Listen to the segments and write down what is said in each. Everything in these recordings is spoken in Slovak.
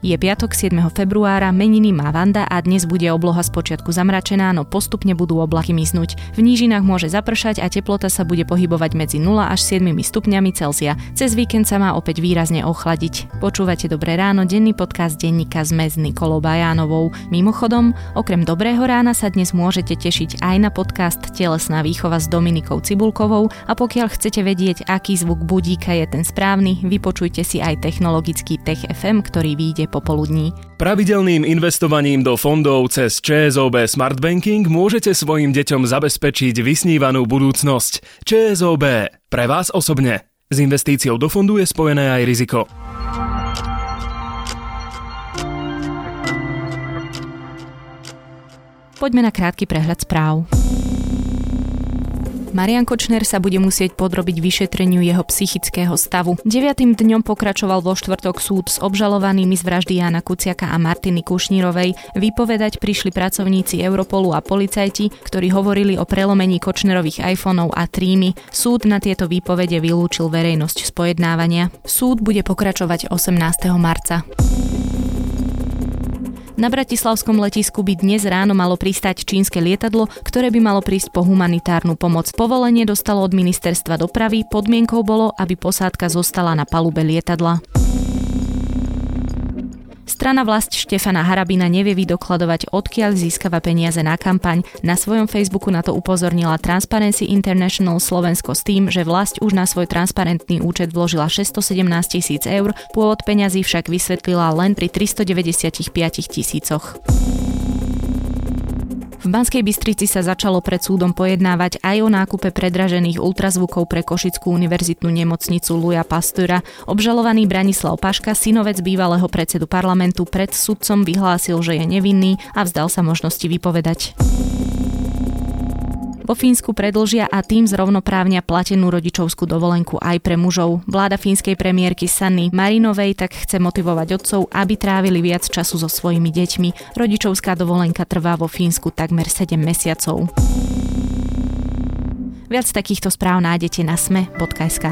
Je piatok 7. februára, meniny má Vanda a dnes bude obloha spočiatku zamračená, no postupne budú oblaky miznúť. V nížinách môže zapršať a teplota sa bude pohybovať medzi 0 až 7 stupňami Celzia. Cez víkend sa má opäť výrazne ochladiť. Počúvate Dobré ráno, denný podcast denníka sme s Nikolou Bajánovou. Mimochodom, okrem Dobrého rána sa dnes môžete tešiť aj na podcast Telesná výchova s Dominikou Cibulkovou a pokiaľ chcete vedieť, aký zvuk budíka je ten správny, vypočujte si aj technologický Tech FM, ktorý vyjde popoludní. Pravidelným investovaním do fondov cez ČSOB Smart Banking môžete svojim deťom zabezpečiť vysnívanú budúcnosť. ČSOB. Pre vás osobne. S investíciou do fondu je spojené aj riziko. Poďme na krátky prehľad správ. Marian Kočner sa bude musieť podrobiť vyšetreniu jeho psychického stavu. Deviatým dňom pokračoval vo štvrtok súd s obžalovanými z vraždy Jana Kuciaka a Martiny Kušnírovej. Vypovedať prišli pracovníci Europolu a policajti, ktorí hovorili o prelomení Kočnerových iPhoneov a trímy. Súd na tieto výpovede vylúčil verejnosť z pojednávania. Súd bude pokračovať 18. marca. Na bratislavskom letisku by dnes ráno malo pristať čínske lietadlo, ktoré by malo prísť po humanitárnu pomoc. Povolenie dostalo od ministerstva dopravy, podmienkou bolo, aby posádka zostala na palube lietadla. Strana vlast Štefana Harabina nevie vydokladovať, odkiaľ získava peniaze na kampaň. Na svojom Facebooku na to upozornila Transparency International Slovensko s tým, že vlast už na svoj transparentný účet vložila 617 tisíc eur, pôvod peňazí však vysvetlila len pri 395 tisícoch. V Banskej Bystrici sa začalo pred súdom pojednávať aj o nákupe predražených ultrazvukov pre Košickú univerzitnú nemocnicu Luja Pastura. Obžalovaný Branislav Paška, synovec bývalého predsedu parlamentu, pred sudcom vyhlásil, že je nevinný a vzdal sa možnosti vypovedať. Vo Fínsku predlžia a tým zrovnoprávnia platenú rodičovskú dovolenku aj pre mužov. Vláda fínskej premiérky Sanny Marinovej tak chce motivovať otcov, aby trávili viac času so svojimi deťmi. Rodičovská dovolenka trvá vo Fínsku takmer 7 mesiacov. Viac takýchto správ nájdete na sme.sk.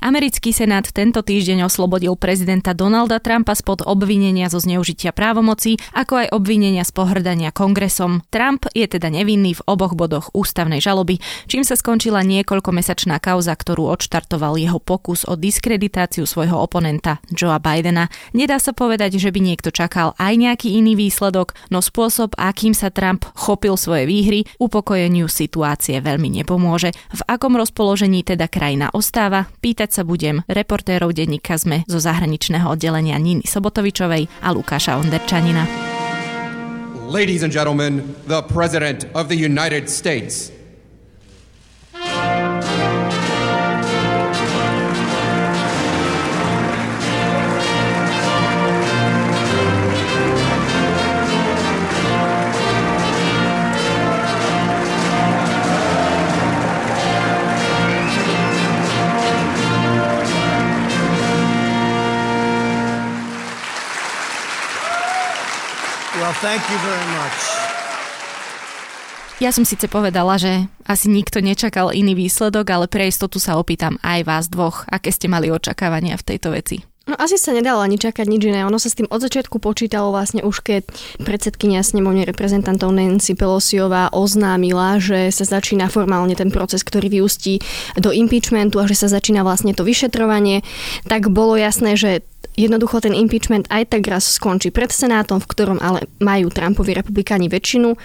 Americký senát tento týždeň oslobodil prezidenta Donalda Trumpa spod obvinenia zo zneužitia právomocí, ako aj obvinenia z pohrdania kongresom. Trump je teda nevinný v oboch bodoch ústavnej žaloby, čím sa skončila niekoľkomesačná kauza, ktorú odštartoval jeho pokus o diskreditáciu svojho oponenta Joea Bidena. Nedá sa povedať, že by niekto čakal aj nejaký iný výsledok, no spôsob, akým sa Trump chopil svoje výhry, upokojeniu situácie veľmi nepomôže. V akom rozpoložení teda krajina ostáva? Pýtať sa budem reportérov denníka ZME zo zahraničného oddelenia Niny Sobotovičovej a Lukáša Onderčanina. Ladies and gentlemen, the President of the United States. Thank you very much. Ja som síce povedala, že asi nikto nečakal iný výsledok, ale pre istotu sa opýtam aj vás dvoch, aké ste mali očakávania v tejto veci. No asi sa nedalo ani čakať nič iné. Ono sa s tým od začiatku počítalo vlastne už keď predsedkynia snemovne reprezentantov Nancy Pelosiová oznámila, že sa začína formálne ten proces, ktorý vyústí do impeachmentu a že sa začína vlastne to vyšetrovanie, tak bolo jasné, že Jednoducho ten impeachment aj tak raz skončí pred Senátom, v ktorom ale majú Trumpovi republikáni väčšinu.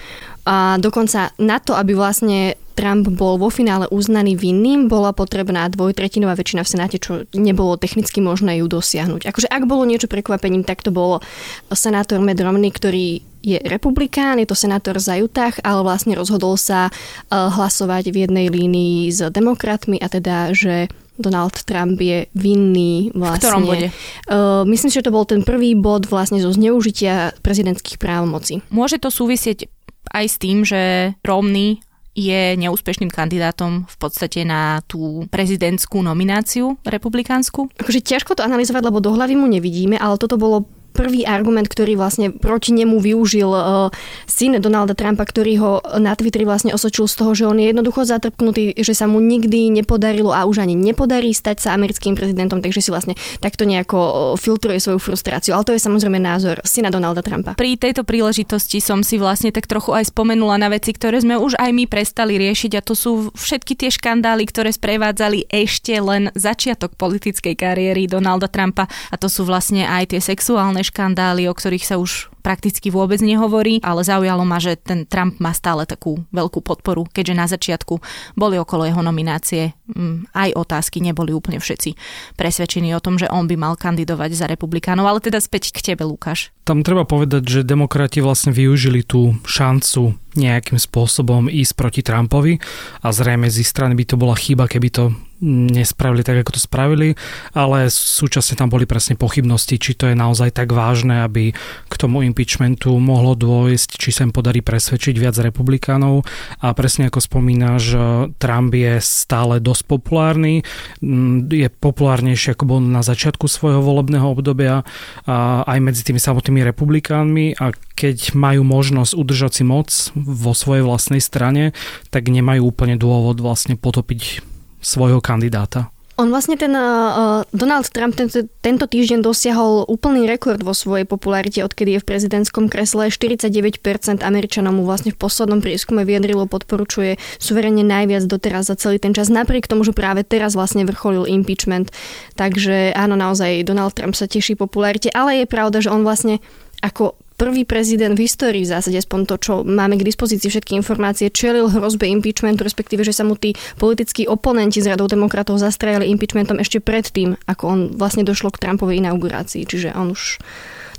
A dokonca na to, aby vlastne Trump bol vo finále uznaný vinným, bola potrebná dvojtretinová väčšina v Senáte, čo nebolo technicky možné ju dosiahnuť. Akože ak bolo niečo prekvapením, tak to bolo senátor Matt Romney, ktorý je republikán, je to senátor za Utah, ale vlastne rozhodol sa hlasovať v jednej línii s demokratmi a teda, že Donald Trump je vinný vlastne. V ktorom bode? Uh, myslím že to bol ten prvý bod vlastne zo zneužitia prezidentských právomocí. Môže to súvisieť aj s tým, že Romney je neúspešným kandidátom v podstate na tú prezidentskú nomináciu republikánsku? Akože ťažko to analyzovať, lebo do hlavy mu nevidíme, ale toto bolo prvý argument, ktorý vlastne proti nemu využil uh, syn Donalda Trumpa, ktorý ho na Twitteri vlastne osočil z toho, že on je jednoducho zatrpknutý, že sa mu nikdy nepodarilo a už ani nepodarí stať sa americkým prezidentom, takže si vlastne takto nejako uh, filtruje svoju frustráciu. Ale to je samozrejme názor syna Donalda Trumpa. Pri tejto príležitosti som si vlastne tak trochu aj spomenula na veci, ktoré sme už aj my prestali riešiť a to sú všetky tie škandály, ktoré sprevádzali ešte len začiatok politickej kariéry Donalda Trumpa a to sú vlastne aj tie sexuálne škandály, o ktorých sa už prakticky vôbec nehovorí, ale zaujalo ma, že ten Trump má stále takú veľkú podporu, keďže na začiatku boli okolo jeho nominácie mm, aj otázky, neboli úplne všetci presvedčení o tom, že on by mal kandidovať za republikánov, ale teda späť k tebe, Lukáš. Tam treba povedať, že demokrati vlastne využili tú šancu nejakým spôsobom ísť proti Trumpovi a zrejme z ich strany by to bola chyba, keby to nespravili tak, ako to spravili, ale súčasne tam boli presne pochybnosti, či to je naozaj tak vážne, aby k tomu impeachmentu mohlo dôjsť, či sa podarí presvedčiť viac republikánov. A presne ako spomínaš, Trump je stále dosť populárny, je populárnejší ako bol na začiatku svojho volebného obdobia aj medzi tými samotnými republikánmi. A keď majú možnosť udržať si moc vo svojej vlastnej strane, tak nemajú úplne dôvod vlastne potopiť svojho kandidáta. On vlastne ten uh, Donald Trump tento, tento týždeň dosiahol úplný rekord vo svojej popularite, odkedy je v prezidentskom kresle. 49% Američanom mu vlastne v poslednom prieskume vyjadrilo podporu, čo je suverene najviac doteraz za celý ten čas, napriek tomu, že práve teraz vlastne vrcholil impeachment. Takže áno, naozaj Donald Trump sa teší popularite, ale je pravda, že on vlastne ako prvý prezident v histórii v zásade, aspoň to, čo máme k dispozícii všetky informácie, čelil hrozbe impeachmentu, respektíve, že sa mu tí politickí oponenti z radou demokratov zastrajali impeachmentom ešte predtým, ako on vlastne došlo k Trumpovej inaugurácii. Čiže on už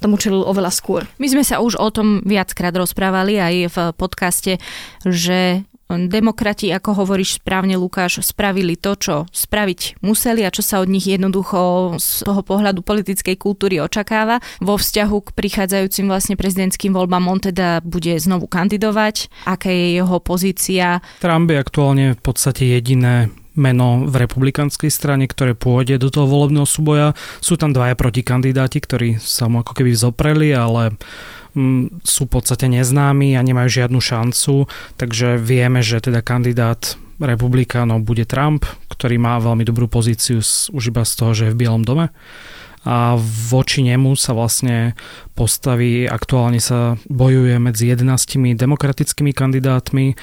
tomu čelil oveľa skôr. My sme sa už o tom viackrát rozprávali aj v podcaste, že Demokrati, ako hovoríš správne, Lukáš, spravili to, čo spraviť museli a čo sa od nich jednoducho z toho pohľadu politickej kultúry očakáva. Vo vzťahu k prichádzajúcim vlastne prezidentským voľbám on teda bude znovu kandidovať. Aká je jeho pozícia? Trump je aktuálne v podstate jediné meno v republikanskej strane, ktoré pôjde do toho volebného súboja. Sú tam dvaja protikandidáti, ktorí sa mu ako keby zopreli, ale sú v podstate neznámi a nemajú žiadnu šancu, takže vieme, že teda kandidát republikánov bude Trump, ktorý má veľmi dobrú pozíciu už iba z toho, že je v Bielom dome. A voči nemu sa vlastne postaví, aktuálne sa bojuje medzi 11 demokratickými kandidátmi,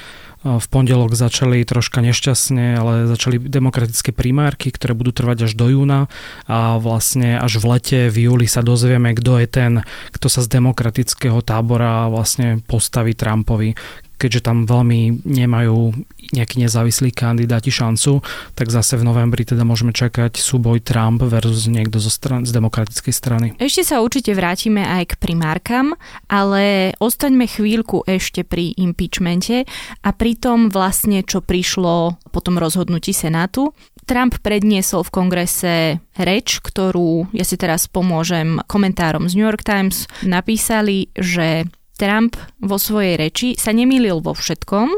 v pondelok začali troška nešťastne, ale začali demokratické primárky, ktoré budú trvať až do júna. A vlastne až v lete, v júli sa dozvieme, kto je ten, kto sa z demokratického tábora vlastne postaví Trumpovi keďže tam veľmi nemajú nejakí nezávislí kandidáti šancu, tak zase v novembri teda môžeme čakať súboj Trump versus niekto zo stran, z demokratickej strany. Ešte sa určite vrátime aj k primárkam, ale ostaňme chvíľku ešte pri impeachmente a pri tom vlastne, čo prišlo po tom rozhodnutí Senátu. Trump predniesol v kongrese reč, ktorú ja si teraz pomôžem komentárom z New York Times. Napísali, že Trump vo svojej reči sa nemýlil vo všetkom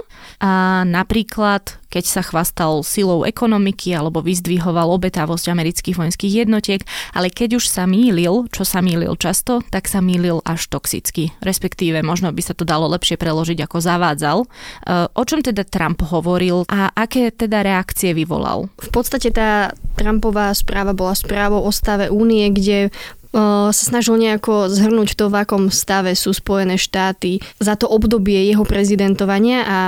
a napríklad keď sa chvastal silou ekonomiky alebo vyzdvihoval obetavosť amerických vojenských jednotiek, ale keď už sa mýlil, čo sa mýlil často, tak sa mýlil až toxicky. Respektíve možno by sa to dalo lepšie preložiť ako zavádzal. E, o čom teda Trump hovoril a aké teda reakcie vyvolal? V podstate tá Trumpová správa bola správou o stave únie, kde sa snažil nejako zhrnúť to, v akom stave sú Spojené štáty za to obdobie jeho prezidentovania a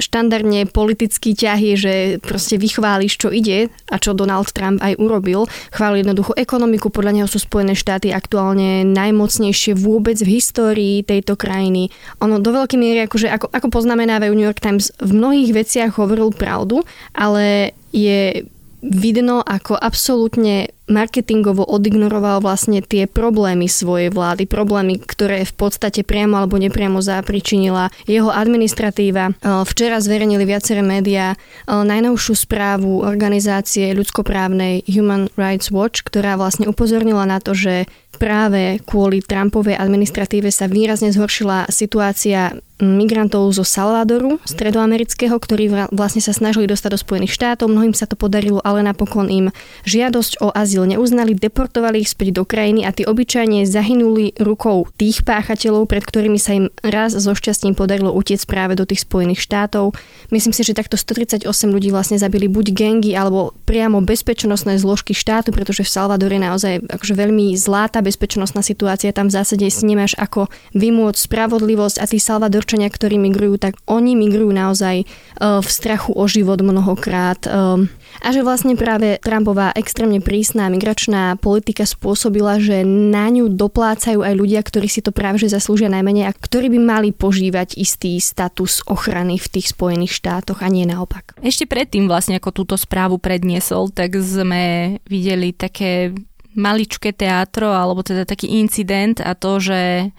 štandardne politický ťah je, že proste vychváliš, čo ide a čo Donald Trump aj urobil. Chválil jednoducho ekonomiku, podľa neho sú Spojené štáty aktuálne najmocnejšie vôbec v histórii tejto krajiny. Ono do veľkej miery, akože, ako, ako poznamenávajú New York Times, v mnohých veciach hovoril pravdu, ale je vidno, ako absolútne marketingovo odignoroval vlastne tie problémy svojej vlády, problémy, ktoré v podstate priamo alebo nepriamo zapričinila jeho administratíva. Včera zverejnili viaceré médiá najnovšiu správu organizácie ľudskoprávnej Human Rights Watch, ktorá vlastne upozornila na to, že práve kvôli Trumpovej administratíve sa výrazne zhoršila situácia migrantov zo Salvadoru, stredoamerického, ktorí vlastne sa snažili dostať do Spojených štátov. Mnohým sa to podarilo, ale napokon im žiadosť o azyl azyl neuznali, deportovali ich späť do krajiny a tí obyčajne zahynuli rukou tých páchateľov, pred ktorými sa im raz so šťastím podarilo utiec práve do tých Spojených štátov. Myslím si, že takto 138 ľudí vlastne zabili buď gengy alebo priamo bezpečnostné zložky štátu, pretože v Salvadore je naozaj akože veľmi zlá tá bezpečnostná situácia. Tam v zásade si nemáš ako vymôcť spravodlivosť a tí Salvadorčania, ktorí migrujú, tak oni migrujú naozaj uh, v strachu o život mnohokrát. Uh, a že vlastne práve Trumpová extrémne prísna migračná politika spôsobila, že na ňu doplácajú aj ľudia, ktorí si to práve že zaslúžia najmenej a ktorí by mali požívať istý status ochrany v tých Spojených štátoch a nie naopak. Ešte predtým vlastne, ako túto správu predniesol, tak sme videli také maličké teátro, alebo teda taký incident a to, že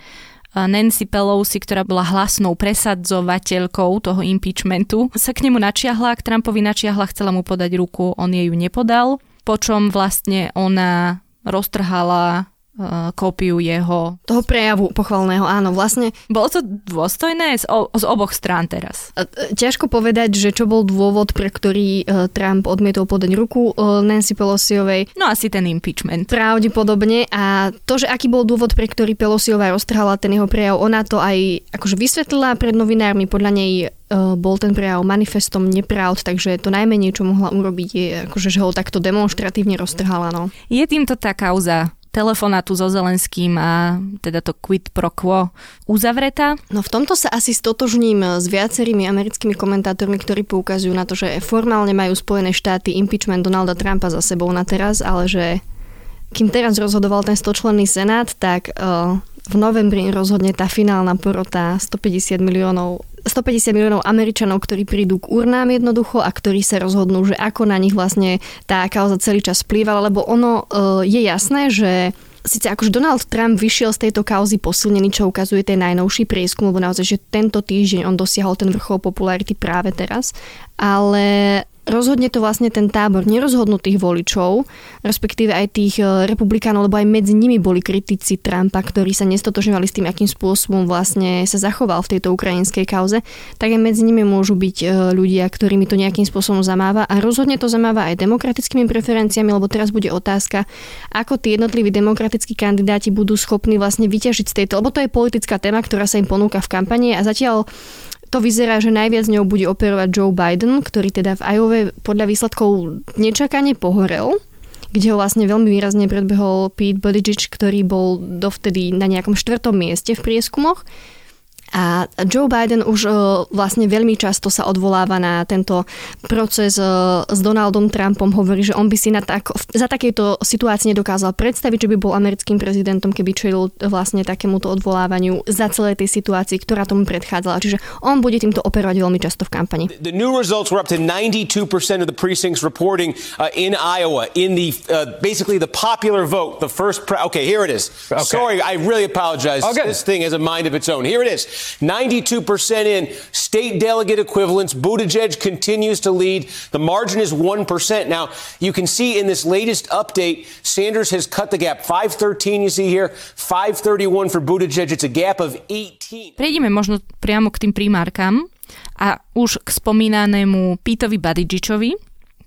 Nancy Pelosi, ktorá bola hlasnou presadzovateľkou toho impeachmentu, sa k nemu načiahla, k Trumpovi načiahla, chcela mu podať ruku, on jej ju nepodal, počom vlastne ona roztrhala kópiu jeho... Toho prejavu pochvalného, áno, vlastne... Bolo to dôstojné z, o, z oboch strán teraz? Eh, ťažko povedať, že čo bol dôvod, pre ktorý eh, Trump odmietol podať ruku Nancy Pelosiovej. No asi ten impeachment. Pravdepodobne a to, že aký bol dôvod, pre ktorý Pelosiová roztrhala ten jeho prejav, ona to aj akože vysvetlila pred novinármi, podľa nej bol ten prejav manifestom nepravd, takže to najmenej, čo mohla urobiť, je akože, že ho takto demonstratívne roztrhala. No. Je týmto tá kauza telefonátu so Zelenským a teda to quid pro quo uzavretá? No v tomto sa asi stotožním s viacerými americkými komentátormi, ktorí poukazujú na to, že formálne majú Spojené štáty impeachment Donalda Trumpa za sebou na teraz, ale že kým teraz rozhodoval ten stočlenný senát, tak uh, v novembri rozhodne tá finálna porota 150 miliónov 150 miliónov Američanov, ktorí prídu k urnám jednoducho a ktorí sa rozhodnú, že ako na nich vlastne tá kauza celý čas vplývala, lebo ono uh, je jasné, že Sice akože Donald Trump vyšiel z tejto kauzy posilnený, čo ukazuje ten najnovší prieskum, lebo naozaj, že tento týždeň on dosiahol ten vrchol popularity práve teraz, ale rozhodne to vlastne ten tábor nerozhodnutých voličov, respektíve aj tých e, republikánov, lebo aj medzi nimi boli kritici Trumpa, ktorí sa nestotožňovali s tým, akým spôsobom vlastne sa zachoval v tejto ukrajinskej kauze, tak aj medzi nimi môžu byť e, ľudia, ktorými to nejakým spôsobom zamáva. A rozhodne to zamáva aj demokratickými preferenciami, lebo teraz bude otázka, ako tí jednotliví demokratickí kandidáti budú schopní vlastne vyťažiť z tejto, lebo to je politická téma, ktorá sa im ponúka v kampani a zatiaľ to vyzerá, že najviac ňou bude operovať Joe Biden, ktorý teda v Iowa podľa výsledkov nečakane pohorel kde ho vlastne veľmi výrazne predbehol Pete Buttigieg, ktorý bol dovtedy na nejakom štvrtom mieste v prieskumoch. A Joe Biden už uh, vlastne veľmi často sa odvoláva na tento proces uh, s Donaldom Trumpom. Hovorí, že on by si na tak, za takéto situácii nedokázal predstaviť, že by bol americkým prezidentom, keby čelil vlastne takémuto odvolávaniu za celé tej situácii, ktorá tomu predchádzala. Čiže on bude týmto operovať veľmi často v kampani. The new results were up to 92% of the precincts reporting uh, in Iowa in the uh, basically the popular vote, the first pre- Okay, here it is. Okay. Sorry, I really apologize. Okay. This thing has a mind of its own. Here it is. 92% in state delegate equivalents. Buttigieg continues to lead. The margin is 1%. Now, you can see in this latest update, Sanders has cut the gap. 513 you see here, 531 for Buttigieg. It's a gap of 18. Prejdeme možno priamo k tým primárkam a už k spomínanému Pitovi Buttigiegovi.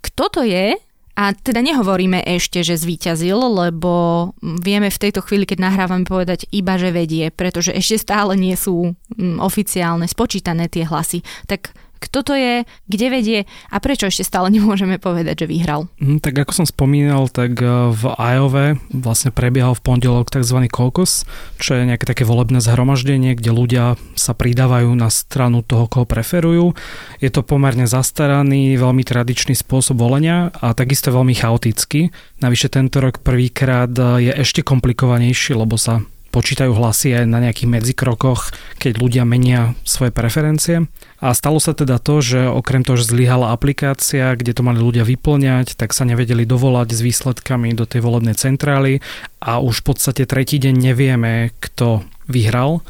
Kto to je a teda nehovoríme ešte, že zvíťazil, lebo vieme v tejto chvíli, keď nahrávame povedať iba, že vedie, pretože ešte stále nie sú mm, oficiálne spočítané tie hlasy. Tak kto to je, kde vedie a prečo ešte stále nemôžeme povedať, že vyhral. Mm, tak ako som spomínal, tak e, v Iowa vlastne prebiehal v pondelok tzv. caucus, čo je nejaké také volebné zhromaždenie, kde ľudia sa pridávajú na stranu toho, koho preferujú. Je to pomerne zastaraný, veľmi tradičný spôsob volenia a takisto veľmi chaotický. Navyše tento rok prvýkrát e, je ešte komplikovanejší, lebo sa počítajú hlasy aj na nejakých medzikrokoch, keď ľudia menia svoje preferencie. A stalo sa teda to, že okrem toho, že zlyhala aplikácia, kde to mali ľudia vyplňať, tak sa nevedeli dovolať s výsledkami do tej volebnej centrály a už v podstate tretí deň nevieme, kto vyhral.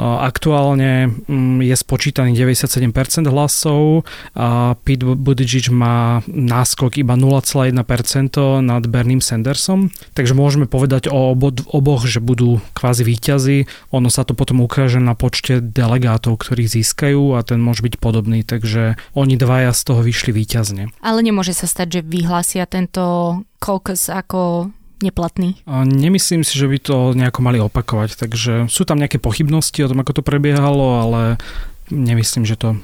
Aktuálne mm, je spočítaný 97% hlasov a Pete Buttigieg má náskok iba 0,1% nad Bernie Sandersom. Takže môžeme povedať o oboch, že budú kvázi výťazí. Ono sa to potom ukáže na počte delegátov, ktorých získajú a ten môže byť podobný. Takže oni dvaja z toho vyšli výťazne. Ale nemôže sa stať, že vyhlásia tento caucus ako neplatný? Nemyslím si, že by to nejako mali opakovať, takže sú tam nejaké pochybnosti o tom, ako to prebiehalo, ale nemyslím, že to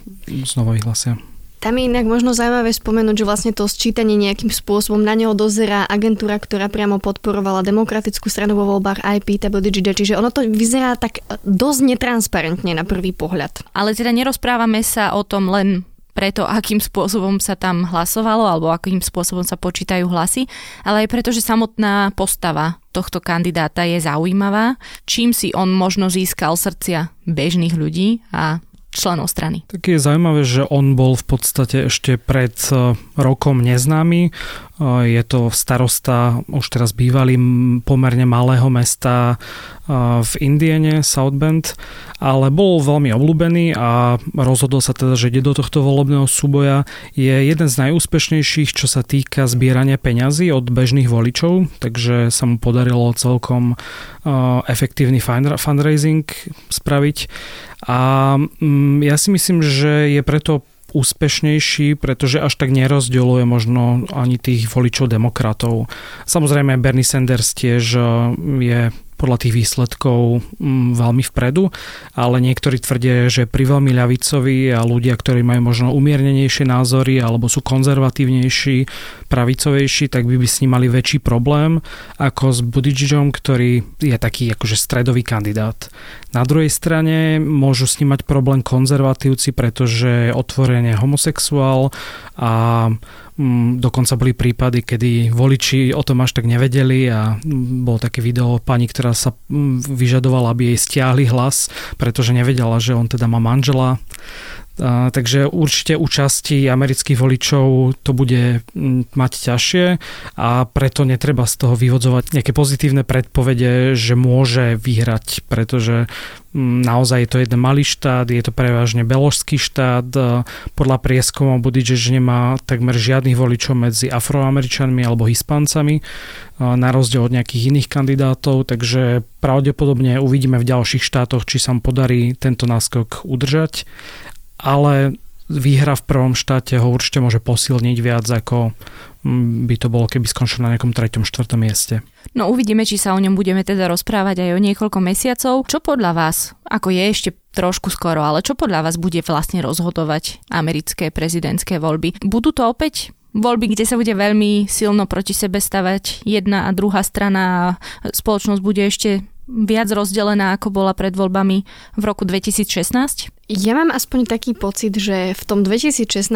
znova vyhlasia. Tam je inak možno zaujímavé spomenúť, že vlastne to sčítanie nejakým spôsobom na neho dozerá agentúra, ktorá priamo podporovala demokratickú stranu vo voľbách aj Buttigiega, čiže ono to vyzerá tak dosť netransparentne na prvý pohľad. Ale teda nerozprávame sa o tom len preto, akým spôsobom sa tam hlasovalo alebo akým spôsobom sa počítajú hlasy, ale aj preto, že samotná postava tohto kandidáta je zaujímavá, čím si on možno získal srdcia bežných ľudí a členov strany. Tak je zaujímavé, že on bol v podstate ešte pred e, rokom neznámy. E, je to starosta, už teraz bývalý pomerne malého mesta e, v Indiene, South Bend, ale bol veľmi obľúbený a rozhodol sa teda, že ide do tohto volebného súboja. Je jeden z najúspešnejších, čo sa týka zbierania peňazí od bežných voličov, takže sa mu podarilo celkom efektívny fundraising spraviť. A mm, ja si myslím, že je preto úspešnejší, pretože až tak nerozdeľuje možno ani tých voličov demokratov. Samozrejme Bernie Sanders tiež je podľa tých výsledkov mm, veľmi vpredu, ale niektorí tvrdia, že pri veľmi ľavicovi a ľudia, ktorí majú možno umiernenejšie názory alebo sú konzervatívnejší, pravicovejší, tak by by s ním mali väčší problém ako s Buttigiegom, ktorý je taký akože stredový kandidát. Na druhej strane môžu s ním mať problém konzervatívci, pretože je otvorene homosexuál a dokonca boli prípady, kedy voliči o tom až tak nevedeli a mm, bolo také video pani, ktorá sa mm, vyžadovala, aby jej stiahli hlas, pretože nevedela, že on teda má manžela. Takže určite u časti amerických voličov to bude mať ťažšie a preto netreba z toho vyvodzovať nejaké pozitívne predpovede, že môže vyhrať, pretože naozaj je to jeden malý štát, je to prevažne beložský štát. Podľa prieskumov Buttigieg nemá takmer žiadnych voličov medzi afroameričanmi alebo hispáncami, e, na rozdiel od nejakých iných kandidátov, takže pravdepodobne uvidíme v ďalších štátoch, či sa mu podarí tento náskok udržať. Ale výhra v prvom štáte ho určite môže posilniť viac ako mm, by to bolo, keby skončil na nejakom treťom, štvrtom mieste. No uvidíme, či sa o ňom budeme teda rozprávať aj o niekoľko mesiacov. Čo podľa vás, ako je ešte trošku skoro, ale čo podľa vás bude vlastne rozhodovať americké prezidentské voľby? Budú to opäť voľby, kde sa bude veľmi silno proti sebe stavať jedna a druhá strana a spoločnosť bude ešte viac rozdelená, ako bola pred voľbami v roku 2016? Ja mám aspoň taký pocit, že v tom 2016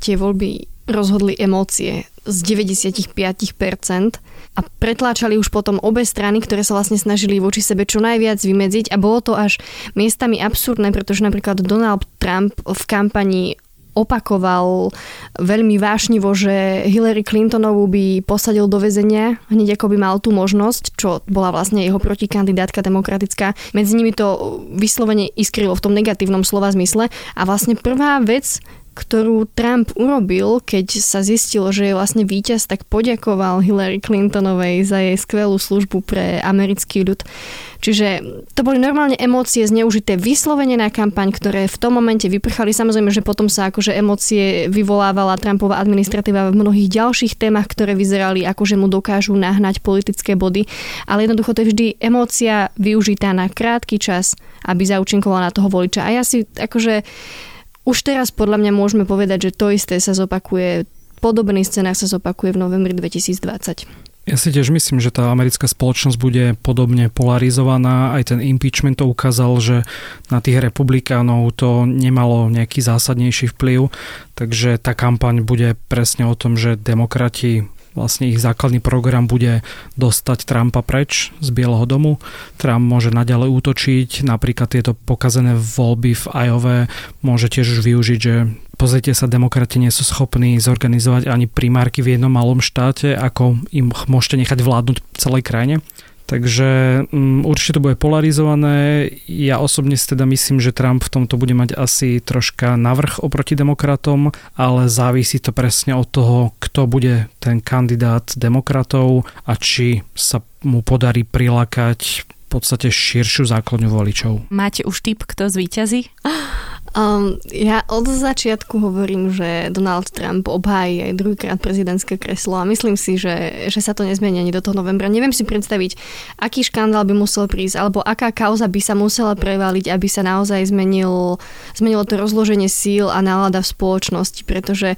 tie voľby rozhodli emócie z 95% a pretláčali už potom obe strany, ktoré sa vlastne snažili voči sebe čo najviac vymedziť a bolo to až miestami absurdné, pretože napríklad Donald Trump v kampani opakoval veľmi vášnivo, že Hillary Clintonovú by posadil do väzenia, hneď ako by mal tú možnosť, čo bola vlastne jeho protikandidátka demokratická. Medzi nimi to vyslovene iskrilo v tom negatívnom slova zmysle a vlastne prvá vec, ktorú Trump urobil, keď sa zistil, že je vlastne víťaz, tak poďakoval Hillary Clintonovej za jej skvelú službu pre americký ľud. Čiže to boli normálne emócie zneužité vyslovene na kampaň, ktoré v tom momente vyprchali. Samozrejme, že potom sa akože emócie vyvolávala Trumpová administratíva v mnohých ďalších témach, ktoré vyzerali ako, že mu dokážu nahnať politické body. Ale jednoducho to je vždy emócia využitá na krátky čas, aby zaučinkovala na toho voliča. A ja si akože už teraz podľa mňa môžeme povedať, že to isté sa zopakuje, podobný scenár sa zopakuje v novembri 2020. Ja si tiež myslím, že tá americká spoločnosť bude podobne polarizovaná. Aj ten impeachment to ukázal, že na tých republikánov to nemalo nejaký zásadnejší vplyv. Takže tá kampaň bude presne o tom, že demokrati vlastne ich základný program bude dostať Trumpa preč z Bieleho domu. Trump môže naďalej útočiť, napríklad tieto pokazené voľby v Iowa môže tiež už využiť, že pozrite sa, demokrati nie sú schopní zorganizovať ani primárky v jednom malom štáte, ako im môžete nechať vládnuť celej krajine. Takže um, určite to bude polarizované. Ja osobne si teda myslím, že Trump v tomto bude mať asi troška navrh oproti demokratom, ale závisí to presne od toho, kto bude ten kandidát demokratov a či sa mu podarí prilákať v podstate širšiu základňu voličov. Máte už typ, kto zvíťazí? Um, ja od začiatku hovorím, že Donald Trump obhájí aj druhýkrát prezidentské kreslo a myslím si, že, že sa to nezmení ani do toho novembra. Neviem si predstaviť, aký škandál by musel prísť, alebo aká kauza by sa musela prevaliť, aby sa naozaj zmenil, zmenilo to rozloženie síl a nálada v spoločnosti, pretože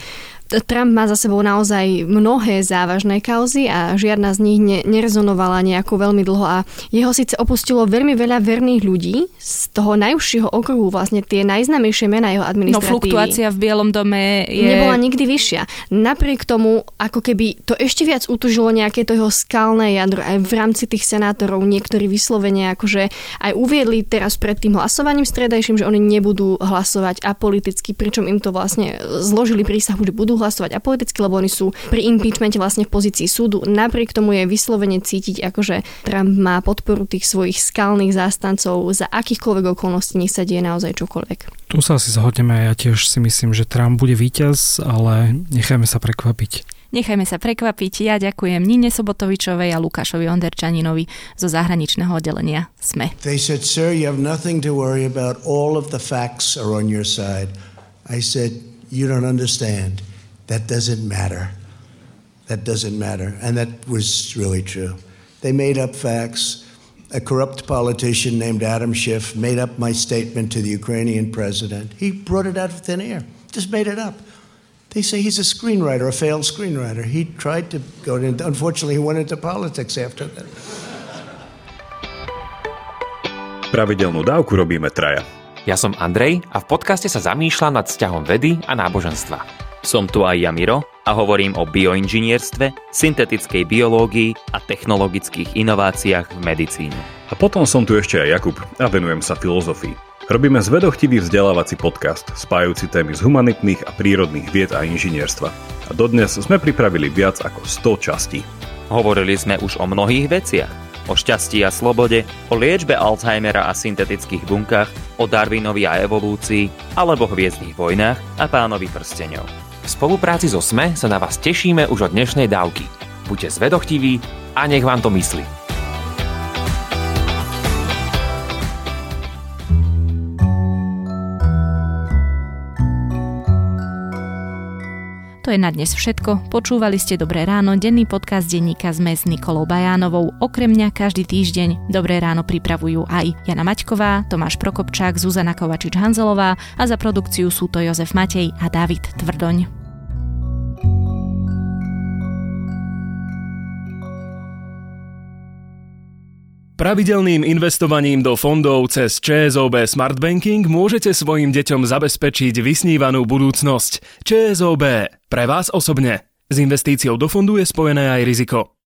Trump má za sebou naozaj mnohé závažné kauzy a žiadna z nich ne, nerezonovala nejako veľmi dlho a jeho síce opustilo veľmi veľa verných ľudí z toho najúžšieho okruhu, vlastne tie najznamejšie mená jeho administratívy. No fluktuácia v Bielom dome je... Nebola nikdy vyššia. Napriek tomu, ako keby to ešte viac utužilo nejaké to jeho skalné jadro aj v rámci tých senátorov, niektorí vyslovene akože aj uviedli teraz pred tým hlasovaním stredajším, že oni nebudú hlasovať apoliticky, pričom im to vlastne zložili prísahu, že budú hlasovať apoliticky, lebo oni sú pri impeachmente vlastne v pozícii súdu. Napriek tomu je vyslovene cítiť, akože Trump má podporu tých svojich skalných zástancov za akýchkoľvek okolností, nech sa deje naozaj čokoľvek. Tu sa asi zhodneme, ja tiež si myslím, že Trump bude víťaz, ale nechajme sa prekvapiť. Nechajme sa prekvapiť. Ja ďakujem Nine Sobotovičovej a Lukášovi Onderčaninovi zo zahraničného oddelenia SME. They said, sir, you have nothing to worry about. All of the facts are on your side. I said, you don't understand. That doesn't matter. That doesn't matter. And that was really true. They made up facts. A corrupt politician named Adam Schiff made up my statement to the Ukrainian president. He brought it out of thin air, just made it up. They say he's a screenwriter, a failed screenwriter. He tried to go into, unfortunately, he went into politics after that. Pravidelnú dávku robíme traja. Ja som Andrej a v podcaste sa zamýšľam nad vzťahom vedy a náboženstva. Som tu aj ja Miro a hovorím o bioinžinierstve, syntetickej biológii a technologických inováciách v medicíne. A potom som tu ešte aj Jakub a venujem sa filozofii. Robíme zvedochtivý vzdelávací podcast, spájúci témy z humanitných a prírodných vied a inžinierstva. A dodnes sme pripravili viac ako 100 častí. Hovorili sme už o mnohých veciach. O šťastí a slobode, o liečbe Alzheimera a syntetických bunkách, o Darwinovi a evolúcii, alebo hviezdnych vojnách a pánovi prstenov. V spolupráci so SME sa na vás tešíme už od dnešnej dávky. Buďte zvedochtiví a nech vám to myslí. To je na dnes všetko. Počúvali ste Dobré ráno, denný podcast denníka ZME s Nikolou Bajánovou. Okrem mňa každý týždeň Dobré ráno pripravujú aj Jana Maťková, Tomáš Prokopčák, Zuzana Kovačič-Hanzelová a za produkciu sú to Jozef Matej a David Tvrdoň. Pravidelným investovaním do fondov cez ČSOB Smart Banking môžete svojim deťom zabezpečiť vysnívanú budúcnosť. ČSOB. Pre vás osobne. S investíciou do fondu je spojené aj riziko.